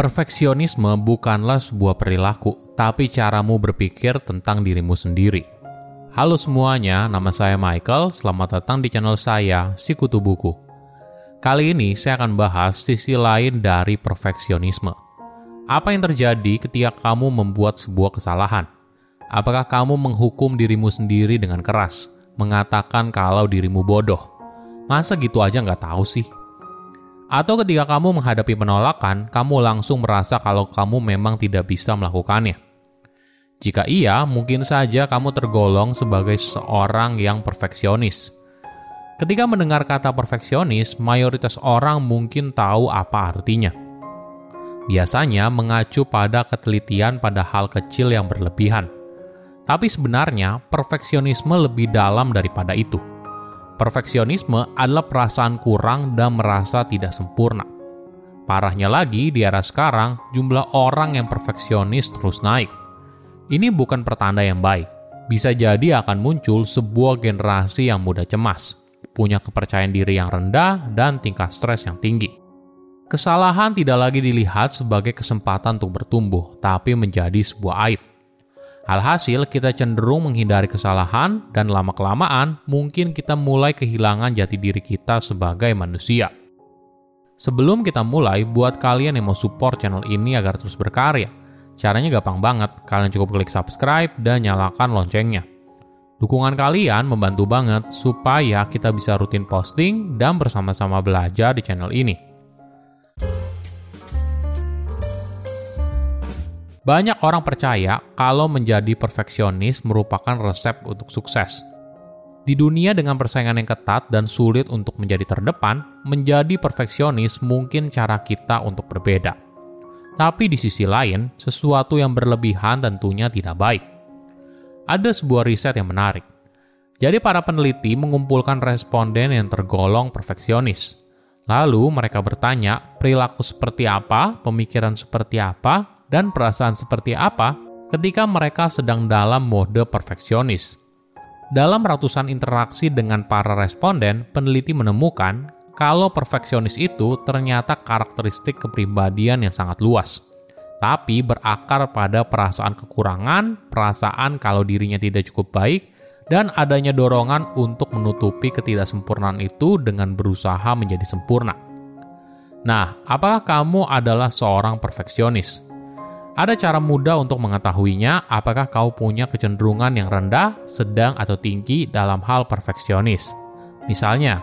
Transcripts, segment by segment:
Perfeksionisme bukanlah sebuah perilaku, tapi caramu berpikir tentang dirimu sendiri. Halo semuanya, nama saya Michael. Selamat datang di channel saya, Sikutu Buku. Kali ini saya akan bahas sisi lain dari perfeksionisme. Apa yang terjadi ketika kamu membuat sebuah kesalahan? Apakah kamu menghukum dirimu sendiri dengan keras, mengatakan kalau dirimu bodoh? Masa gitu aja nggak tahu sih? Atau ketika kamu menghadapi penolakan, kamu langsung merasa kalau kamu memang tidak bisa melakukannya. Jika iya, mungkin saja kamu tergolong sebagai seorang yang perfeksionis. Ketika mendengar kata perfeksionis, mayoritas orang mungkin tahu apa artinya. Biasanya mengacu pada ketelitian pada hal kecil yang berlebihan. Tapi sebenarnya, perfeksionisme lebih dalam daripada itu Perfeksionisme adalah perasaan kurang dan merasa tidak sempurna. Parahnya lagi, di era sekarang, jumlah orang yang perfeksionis terus naik. Ini bukan pertanda yang baik. Bisa jadi akan muncul sebuah generasi yang mudah cemas, punya kepercayaan diri yang rendah, dan tingkat stres yang tinggi. Kesalahan tidak lagi dilihat sebagai kesempatan untuk bertumbuh, tapi menjadi sebuah aib. Alhasil, kita cenderung menghindari kesalahan, dan lama-kelamaan mungkin kita mulai kehilangan jati diri kita sebagai manusia. Sebelum kita mulai, buat kalian yang mau support channel ini agar terus berkarya, caranya gampang banget. Kalian cukup klik subscribe dan nyalakan loncengnya. Dukungan kalian membantu banget supaya kita bisa rutin posting dan bersama-sama belajar di channel ini. Banyak orang percaya kalau menjadi perfeksionis merupakan resep untuk sukses. Di dunia dengan persaingan yang ketat dan sulit untuk menjadi terdepan, menjadi perfeksionis mungkin cara kita untuk berbeda. Tapi di sisi lain, sesuatu yang berlebihan tentunya tidak baik. Ada sebuah riset yang menarik. Jadi para peneliti mengumpulkan responden yang tergolong perfeksionis. Lalu mereka bertanya, perilaku seperti apa, pemikiran seperti apa, dan perasaan seperti apa ketika mereka sedang dalam mode perfeksionis. Dalam ratusan interaksi dengan para responden, peneliti menemukan kalau perfeksionis itu ternyata karakteristik kepribadian yang sangat luas, tapi berakar pada perasaan kekurangan, perasaan kalau dirinya tidak cukup baik, dan adanya dorongan untuk menutupi ketidaksempurnaan itu dengan berusaha menjadi sempurna. Nah, apakah kamu adalah seorang perfeksionis? Ada cara mudah untuk mengetahuinya apakah kau punya kecenderungan yang rendah, sedang, atau tinggi dalam hal perfeksionis. Misalnya,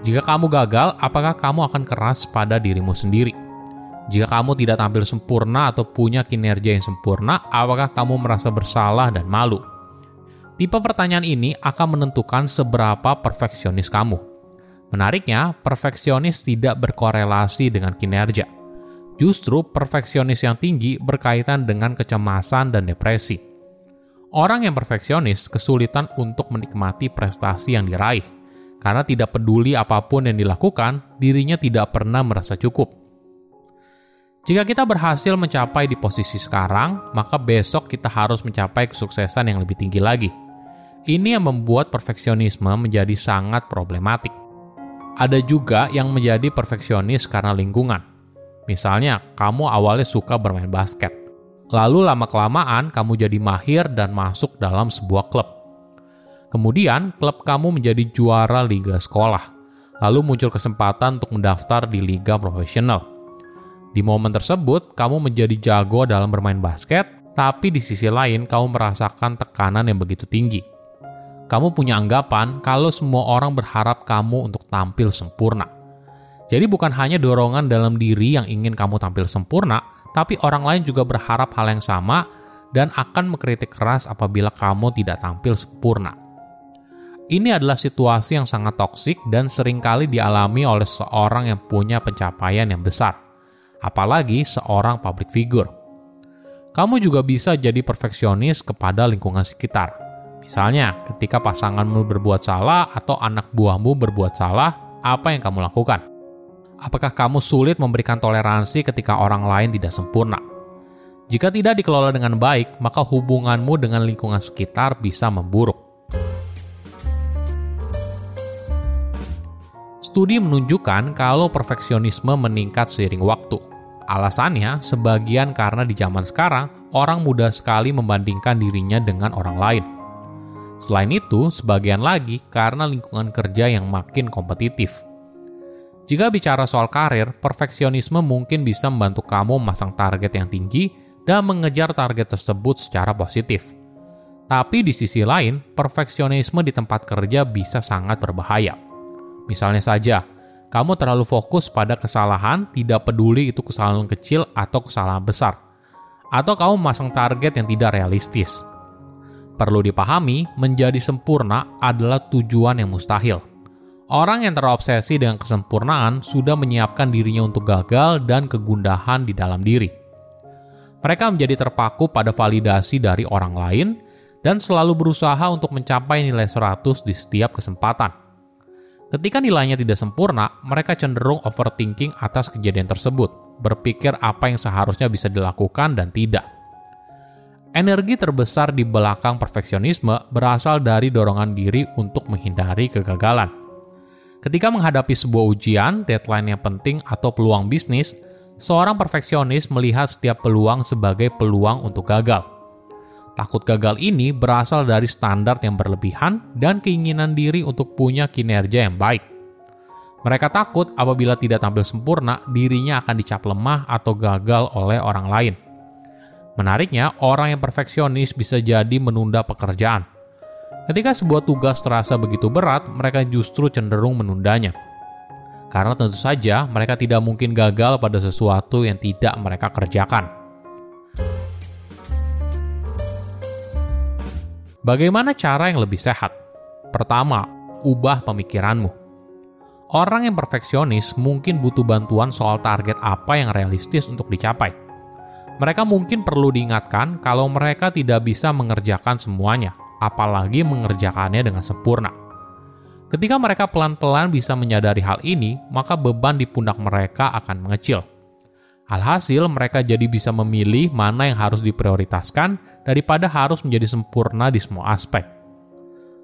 jika kamu gagal, apakah kamu akan keras pada dirimu sendiri? Jika kamu tidak tampil sempurna atau punya kinerja yang sempurna, apakah kamu merasa bersalah dan malu? Tipe pertanyaan ini akan menentukan seberapa perfeksionis kamu. Menariknya, perfeksionis tidak berkorelasi dengan kinerja Justru perfeksionis yang tinggi berkaitan dengan kecemasan dan depresi. Orang yang perfeksionis kesulitan untuk menikmati prestasi yang diraih, karena tidak peduli apa pun yang dilakukan, dirinya tidak pernah merasa cukup. Jika kita berhasil mencapai di posisi sekarang, maka besok kita harus mencapai kesuksesan yang lebih tinggi lagi. Ini yang membuat perfeksionisme menjadi sangat problematik. Ada juga yang menjadi perfeksionis karena lingkungan Misalnya, kamu awalnya suka bermain basket. Lalu lama-kelamaan kamu jadi mahir dan masuk dalam sebuah klub. Kemudian, klub kamu menjadi juara liga sekolah. Lalu muncul kesempatan untuk mendaftar di liga profesional. Di momen tersebut, kamu menjadi jago dalam bermain basket, tapi di sisi lain kamu merasakan tekanan yang begitu tinggi. Kamu punya anggapan kalau semua orang berharap kamu untuk tampil sempurna. Jadi bukan hanya dorongan dalam diri yang ingin kamu tampil sempurna, tapi orang lain juga berharap hal yang sama dan akan mengkritik keras apabila kamu tidak tampil sempurna. Ini adalah situasi yang sangat toksik dan sering kali dialami oleh seorang yang punya pencapaian yang besar, apalagi seorang public figure. Kamu juga bisa jadi perfeksionis kepada lingkungan sekitar. Misalnya, ketika pasanganmu berbuat salah atau anak buahmu berbuat salah, apa yang kamu lakukan? Apakah kamu sulit memberikan toleransi ketika orang lain tidak sempurna? Jika tidak dikelola dengan baik, maka hubunganmu dengan lingkungan sekitar bisa memburuk. Studi menunjukkan kalau perfeksionisme meningkat seiring waktu. Alasannya, sebagian karena di zaman sekarang, orang mudah sekali membandingkan dirinya dengan orang lain. Selain itu, sebagian lagi karena lingkungan kerja yang makin kompetitif. Jika bicara soal karir, perfeksionisme mungkin bisa membantu kamu memasang target yang tinggi dan mengejar target tersebut secara positif. Tapi di sisi lain, perfeksionisme di tempat kerja bisa sangat berbahaya. Misalnya saja, kamu terlalu fokus pada kesalahan, tidak peduli itu kesalahan kecil atau kesalahan besar. Atau kamu memasang target yang tidak realistis. Perlu dipahami, menjadi sempurna adalah tujuan yang mustahil. Orang yang terobsesi dengan kesempurnaan sudah menyiapkan dirinya untuk gagal dan kegundahan di dalam diri. Mereka menjadi terpaku pada validasi dari orang lain dan selalu berusaha untuk mencapai nilai 100 di setiap kesempatan. Ketika nilainya tidak sempurna, mereka cenderung overthinking atas kejadian tersebut, berpikir apa yang seharusnya bisa dilakukan dan tidak. Energi terbesar di belakang perfeksionisme berasal dari dorongan diri untuk menghindari kegagalan. Ketika menghadapi sebuah ujian, deadline yang penting, atau peluang bisnis, seorang perfeksionis melihat setiap peluang sebagai peluang untuk gagal Takut gagal ini berasal dari standar yang berlebihan dan keinginan diri untuk punya kinerja yang baik. Mereka takut apabila tidak tampil sempurna, dirinya akan dicap lemah atau gagal oleh orang lain. Menariknya, orang yang perfeksionis bisa jadi menunda pekerjaan. Ketika sebuah tugas terasa begitu berat, mereka justru cenderung menundanya. Karena tentu saja mereka tidak mungkin gagal pada sesuatu yang tidak mereka kerjakan. Bagaimana cara yang lebih sehat? Pertama, ubah pemikiranmu. Orang yang perfeksionis mungkin butuh bantuan soal target apa yang realistis untuk dicapai. Mereka mungkin perlu diingatkan kalau mereka tidak bisa mengerjakan semuanya, apalagi mengerjakannya dengan sempurna. Ketika mereka pelan-pelan bisa menyadari hal ini, maka beban di pundak mereka akan mengecil Alhasil, mereka jadi bisa memilih mana yang harus diprioritaskan daripada harus menjadi sempurna di semua aspek.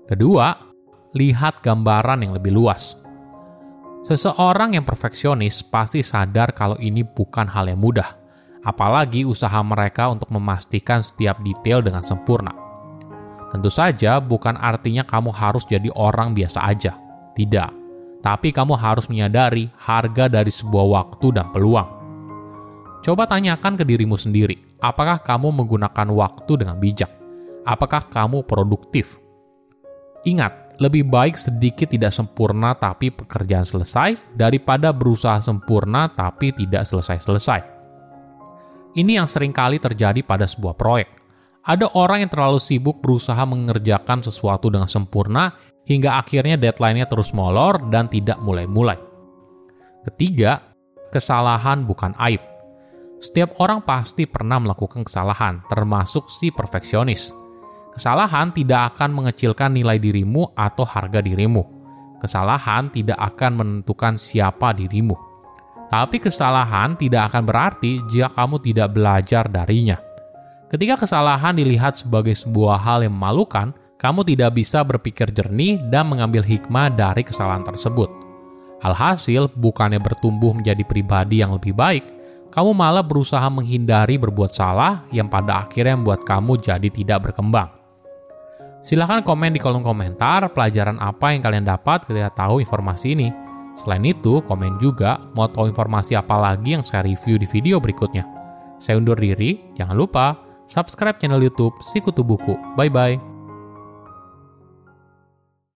Kedua, lihat gambaran yang lebih luas. Seseorang yang perfeksionis pasti sadar kalau ini bukan hal yang mudah, apalagi usaha mereka untuk memastikan setiap detail dengan sempurna. Tentu saja, bukan artinya kamu harus jadi orang biasa aja, tidak, tapi kamu harus menyadari harga dari sebuah waktu dan peluang. Coba tanyakan ke dirimu sendiri, apakah kamu menggunakan waktu dengan bijak? Apakah kamu produktif? Ingat, lebih baik sedikit tidak sempurna tapi pekerjaan selesai daripada berusaha sempurna tapi tidak selesai-selesai. Ini yang sering kali terjadi pada sebuah proyek. Ada orang yang terlalu sibuk berusaha mengerjakan sesuatu dengan sempurna hingga akhirnya deadline-nya terus molor dan tidak mulai-mulai. Ketiga, kesalahan bukan aib setiap orang pasti pernah melakukan kesalahan, termasuk si perfeksionis. Kesalahan tidak akan mengecilkan nilai dirimu atau harga dirimu. Kesalahan tidak akan menentukan siapa dirimu. Tapi kesalahan tidak akan berarti jika kamu tidak belajar darinya. Ketika kesalahan dilihat sebagai sebuah hal yang memalukan, kamu tidak bisa berpikir jernih dan mengambil hikmah dari kesalahan tersebut. Alhasil, bukannya bertumbuh menjadi pribadi yang lebih baik, kamu malah berusaha menghindari berbuat salah yang pada akhirnya membuat kamu jadi tidak berkembang. Silahkan komen di kolom komentar pelajaran apa yang kalian dapat ketika tahu informasi ini. Selain itu, komen juga mau tahu informasi apa lagi yang saya review di video berikutnya. Saya undur diri, jangan lupa subscribe channel YouTube Sikutu Buku. Bye bye.